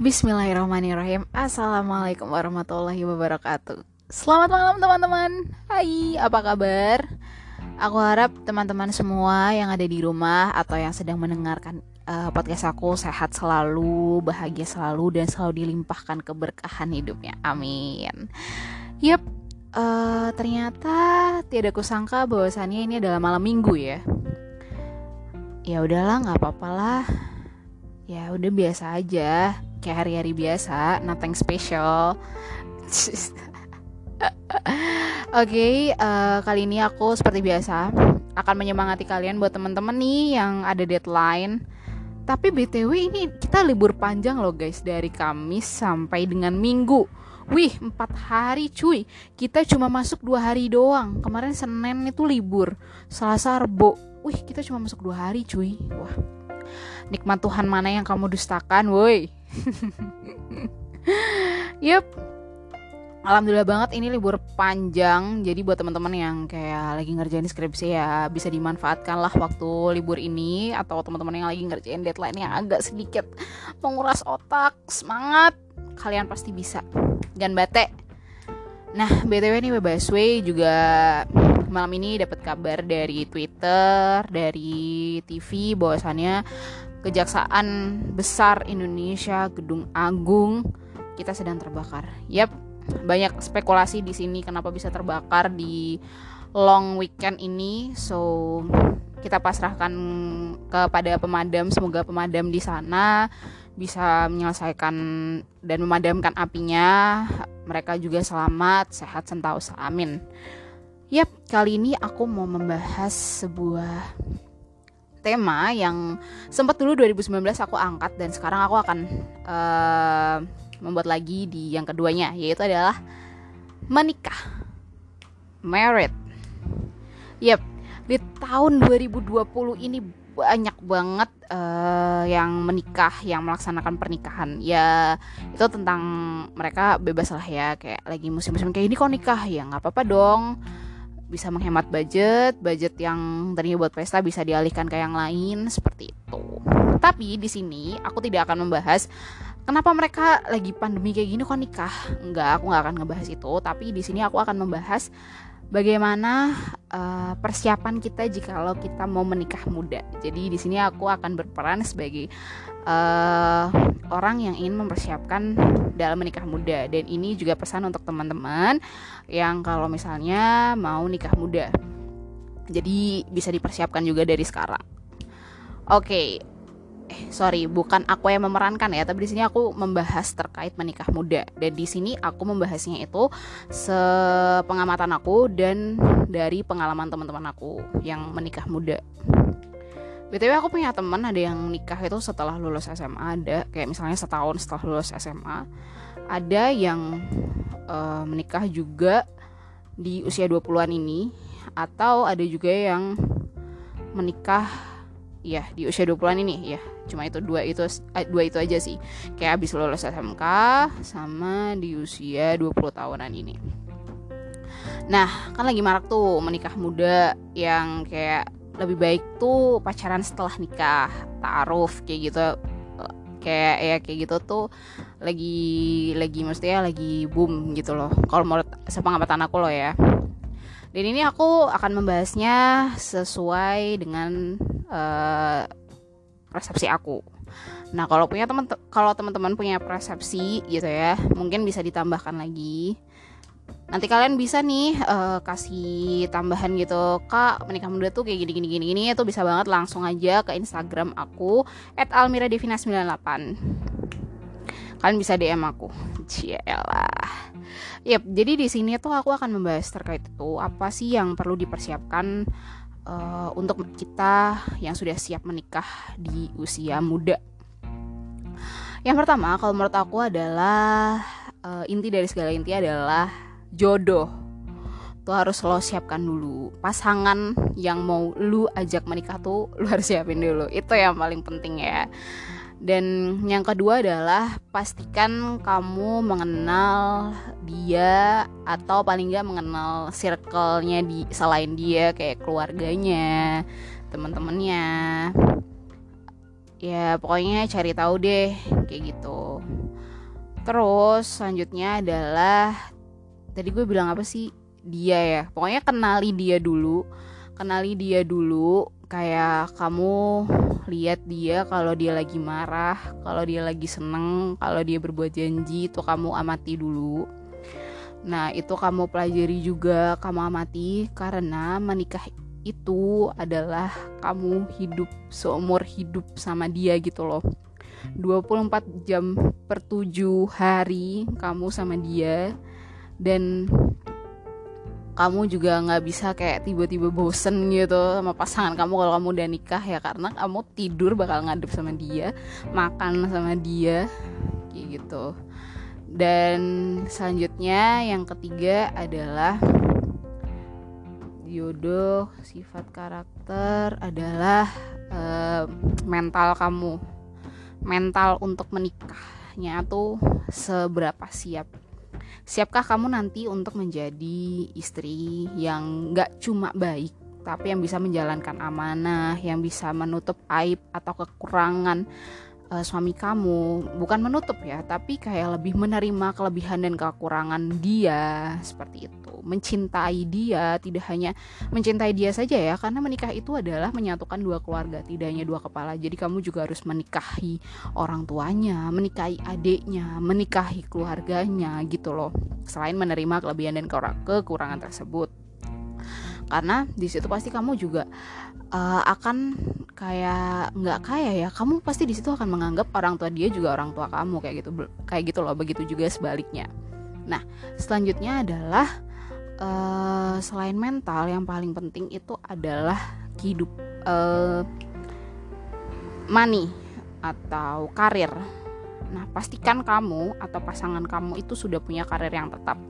Bismillahirrahmanirrahim. Assalamualaikum warahmatullahi wabarakatuh. Selamat malam teman-teman. Hai, apa kabar? Aku harap teman-teman semua yang ada di rumah Atau yang sedang mendengarkan uh, podcast aku Sehat selalu, bahagia selalu Dan selalu dilimpahkan keberkahan hidupnya. Amin. Yep, uh, ternyata tidak kusangka bahwasannya ini adalah malam minggu ya. Ya udahlah, nggak apa-apa lah. Ya udah biasa aja kayak hari-hari biasa, nothing special. Oke, okay, uh, eh, kali ini aku seperti biasa akan menyemangati kalian buat temen-temen nih yang ada deadline. Tapi btw ini kita libur panjang loh guys dari Kamis sampai dengan Minggu. Wih, empat hari cuy. Kita cuma masuk dua hari doang. Kemarin Senin itu libur, Selasa Rebo. Wih, kita cuma masuk dua hari cuy. Wah, nikmat Tuhan mana yang kamu dustakan, woi. Yup. Alhamdulillah banget ini libur panjang. Jadi buat teman-teman yang kayak lagi ngerjain skripsi ya Bisa dimanfaatkan lah waktu libur ini. Atau teman-teman yang lagi ngerjain deadline yang agak sedikit Menguras otak, semangat Kalian pasti bisa. Gan bate Nah BTW nih Webaswe juga malam ini dapat kabar dari Twitter, dari TV bahwasannya Kejaksaan Besar Indonesia Gedung Agung kita sedang terbakar. Yap, banyak spekulasi di sini kenapa bisa terbakar di long weekend ini. So, kita pasrahkan kepada pemadam, semoga pemadam di sana bisa menyelesaikan dan memadamkan apinya. Mereka juga selamat, sehat sentosa. Amin. Yap, kali ini aku mau membahas sebuah tema yang sempat dulu 2019 aku angkat dan sekarang aku akan uh, membuat lagi di yang keduanya yaitu adalah menikah. Married. Yep. Di tahun 2020 ini banyak banget uh, yang menikah yang melaksanakan pernikahan. Ya itu tentang mereka bebas lah ya kayak lagi musim-musim kayak ini kok nikah? Ya nggak apa-apa dong bisa menghemat budget, budget yang tadinya buat pesta bisa dialihkan ke yang lain seperti itu. Tapi di sini aku tidak akan membahas kenapa mereka lagi pandemi kayak gini kok nikah. Enggak, aku nggak akan ngebahas itu. Tapi di sini aku akan membahas bagaimana uh, persiapan kita jika kita mau menikah muda. Jadi di sini aku akan berperan sebagai uh, orang yang ingin mempersiapkan dalam menikah muda dan ini juga pesan untuk teman-teman yang kalau misalnya mau nikah muda. Jadi bisa dipersiapkan juga dari sekarang. Oke, eh sorry bukan aku yang memerankan ya tapi di sini aku membahas terkait menikah muda. Dan di sini aku membahasnya itu sepengamatan aku dan dari pengalaman teman-teman aku yang menikah muda. Btw aku punya teman ada yang nikah itu setelah lulus SMA ada kayak misalnya setahun setelah lulus SMA ada yang uh, menikah juga di usia 20-an ini atau ada juga yang menikah ya di usia 20-an ini ya cuma itu dua itu eh, dua itu aja sih. Kayak abis lulus SMK sama di usia 20 tahunan ini. Nah kan lagi marak tuh menikah muda yang kayak lebih baik tuh pacaran setelah nikah taaruf kayak gitu. Kayak ya kayak gitu tuh lagi lagi mestinya lagi boom gitu loh. Kalau menurut sepengamatan aku loh ya dan ini aku akan membahasnya sesuai dengan uh, persepsi aku. Nah, kalau punya teman kalau teman-teman punya persepsi gitu ya, mungkin bisa ditambahkan lagi. Nanti kalian bisa nih uh, kasih tambahan gitu, Kak, menikah muda tuh kayak gini gini gini gini itu bisa banget langsung aja ke Instagram aku @almiradevina98. Kalian bisa DM aku. Cielah. Yap, jadi di sini tuh aku akan membahas terkait itu apa sih yang perlu dipersiapkan uh, untuk kita yang sudah siap menikah di usia muda. Yang pertama, kalau menurut aku adalah uh, inti dari segala inti adalah jodoh. Tuh harus lo siapkan dulu. Pasangan yang mau lu ajak menikah tuh lu harus siapin dulu. Itu yang paling penting ya. Dan yang kedua adalah pastikan kamu mengenal dia atau paling nggak mengenal circle-nya di selain dia kayak keluarganya, teman-temannya. Ya pokoknya cari tahu deh kayak gitu. terus selanjutnya adalah tadi gue bilang apa sih dia ya pokoknya kenali dia dulu kenali dia dulu kayak kamu lihat dia kalau dia lagi marah kalau dia lagi seneng kalau dia berbuat janji itu kamu amati dulu. Nah itu kamu pelajari juga kamu amati karena menikah itu adalah kamu hidup seumur hidup sama dia gitu loh. 24 jam per 7 hari kamu sama dia dan kamu juga nggak bisa kayak tiba-tiba bosen gitu sama pasangan kamu kalau kamu udah nikah ya karena kamu tidur bakal ngadep sama dia makan sama dia kayak gitu. Dan selanjutnya yang ketiga adalah jodoh sifat karakter adalah uh, mental kamu. Mental untuk menikahnya tuh seberapa siap siapkah kamu nanti untuk menjadi istri yang gak cuma baik tapi yang bisa menjalankan amanah, yang bisa menutup aib atau kekurangan uh, suami kamu, bukan menutup ya, tapi kayak lebih menerima kelebihan dan kekurangan dia seperti itu. Mencintai dia tidak hanya mencintai dia saja ya karena menikah itu adalah menyatukan dua keluarga tidak hanya dua kepala. Jadi kamu juga harus menikahi orang tuanya menikahi adiknya menikahi keluarganya gitu loh. Selain menerima kelebihan dan kekurangan tersebut karena di situ pasti kamu juga uh, akan kayak nggak kaya ya kamu pasti di situ akan menganggap orang tua dia juga orang tua kamu kayak gitu kayak gitu loh begitu juga sebaliknya nah selanjutnya adalah uh, selain mental yang paling penting itu adalah hidup uh, money atau karir. Nah, pastikan kamu atau pasangan kamu itu sudah punya karir yang tetap.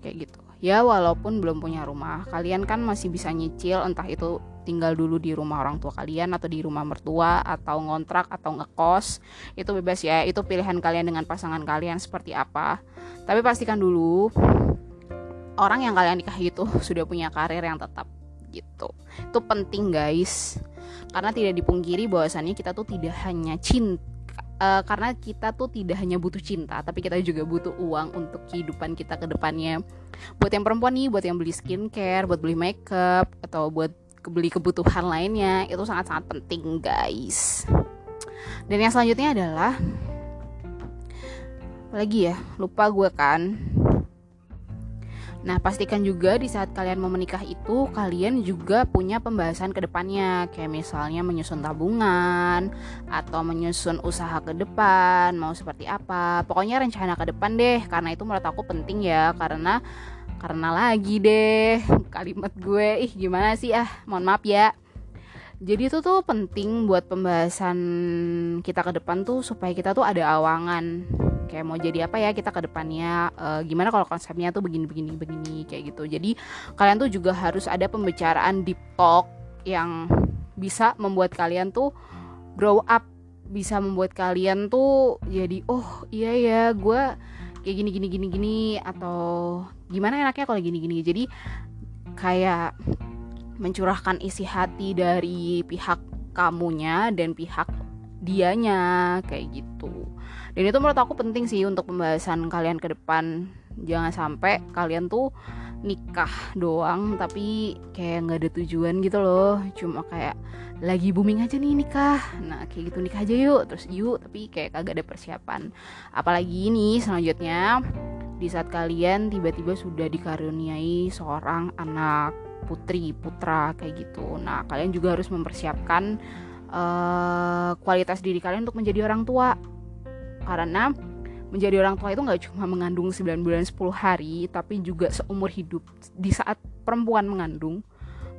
Kayak gitu. Ya, walaupun belum punya rumah, kalian kan masih bisa nyicil entah itu tinggal dulu di rumah orang tua kalian atau di rumah mertua atau ngontrak atau ngekos. Itu bebas ya, itu pilihan kalian dengan pasangan kalian seperti apa. Tapi pastikan dulu orang yang kalian nikah itu sudah punya karir yang tetap gitu itu penting guys karena tidak dipungkiri bahwasannya kita tuh tidak hanya cinta uh, karena kita tuh tidak hanya butuh cinta tapi kita juga butuh uang untuk kehidupan kita ke depannya. Buat yang perempuan nih buat yang beli skincare buat beli makeup atau buat beli kebutuhan lainnya itu sangat-sangat penting guys. Dan yang selanjutnya adalah lagi ya lupa gue kan Nah, pastikan juga di saat kalian mau menikah itu kalian juga punya pembahasan ke depannya, kayak misalnya menyusun tabungan atau menyusun usaha ke depan, mau seperti apa. Pokoknya rencana ke depan deh, karena itu menurut aku penting ya, karena karena lagi deh kalimat gue, ih gimana sih? Ah, mohon maaf ya. Jadi itu tuh penting buat pembahasan kita ke depan tuh supaya kita tuh ada awangan kayak mau jadi apa ya kita ke depannya uh, gimana kalau konsepnya tuh begini begini begini kayak gitu. Jadi kalian tuh juga harus ada pembicaraan deep talk yang bisa membuat kalian tuh grow up bisa membuat kalian tuh jadi oh iya ya gue kayak gini gini gini gini atau gimana enaknya kalau gini gini. Jadi kayak mencurahkan isi hati dari pihak kamunya dan pihak dianya kayak gitu dan itu menurut aku penting sih untuk pembahasan kalian ke depan. Jangan sampai kalian tuh nikah doang tapi kayak nggak ada tujuan gitu loh. Cuma kayak lagi booming aja nih nikah. Nah kayak gitu nikah aja yuk terus yuk tapi kayak kagak ada persiapan. Apalagi ini selanjutnya di saat kalian tiba-tiba sudah dikaruniai seorang anak putri putra kayak gitu. Nah kalian juga harus mempersiapkan uh, kualitas diri kalian untuk menjadi orang tua karena menjadi orang tua itu nggak cuma mengandung 9 bulan 10 hari tapi juga seumur hidup. Di saat perempuan mengandung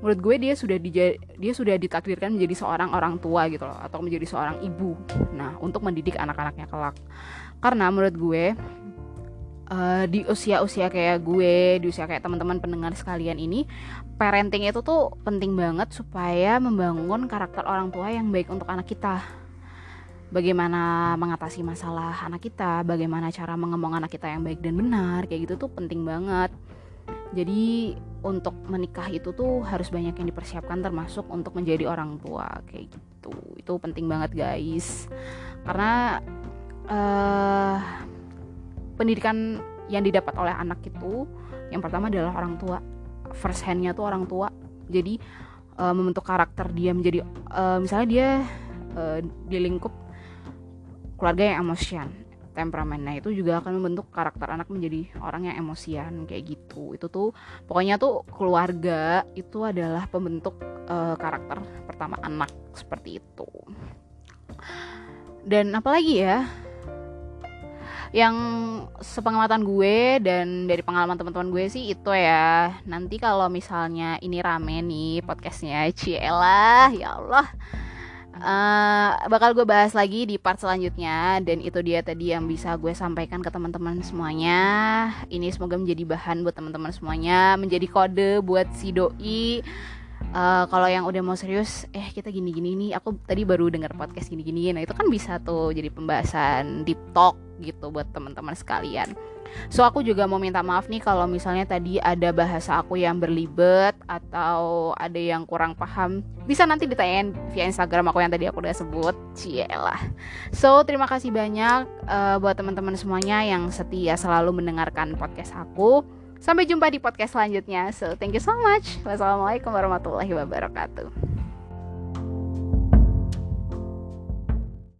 menurut gue dia sudah di, dia sudah ditakdirkan menjadi seorang orang tua gitu loh atau menjadi seorang ibu. Nah untuk mendidik anak-anaknya kelak. Karena menurut gue uh, di usia-usia kayak gue di usia kayak teman-teman pendengar sekalian ini parenting itu tuh penting banget supaya membangun karakter orang tua yang baik untuk anak kita bagaimana mengatasi masalah anak kita, bagaimana cara mengembang anak kita yang baik dan benar, kayak gitu tuh penting banget. Jadi untuk menikah itu tuh harus banyak yang dipersiapkan termasuk untuk menjadi orang tua kayak gitu. Itu penting banget guys. Karena uh, pendidikan yang didapat oleh anak itu yang pertama adalah orang tua first handnya tuh orang tua jadi uh, membentuk karakter dia menjadi uh, misalnya dia uh, di lingkup keluarga yang emosian. Temperamen nah itu juga akan membentuk karakter anak menjadi orang yang emosian kayak gitu. Itu tuh pokoknya tuh keluarga itu adalah pembentuk uh, karakter pertama anak seperti itu. Dan apalagi ya? Yang sepengamatan gue dan dari pengalaman teman-teman gue sih itu ya. Nanti kalau misalnya ini rame nih podcastnya Ciela ya Allah uh, bakal gue bahas lagi di part selanjutnya. Dan itu dia tadi yang bisa gue sampaikan ke teman-teman semuanya. Ini semoga menjadi bahan buat teman-teman semuanya. Menjadi kode buat si doi. Uh, kalau yang udah mau serius eh kita gini-gini nih. Aku tadi baru dengar podcast gini-gini nah itu kan bisa tuh jadi pembahasan deep talk gitu buat teman-teman sekalian so aku juga mau minta maaf nih kalau misalnya tadi ada bahasa aku yang berlibet atau ada yang kurang paham bisa nanti ditanyain via Instagram aku yang tadi aku udah sebut cielah so terima kasih banyak uh, buat teman-teman semuanya yang setia selalu mendengarkan podcast aku Sampai jumpa di podcast selanjutnya. So, thank you so much. Wassalamualaikum warahmatullahi wabarakatuh.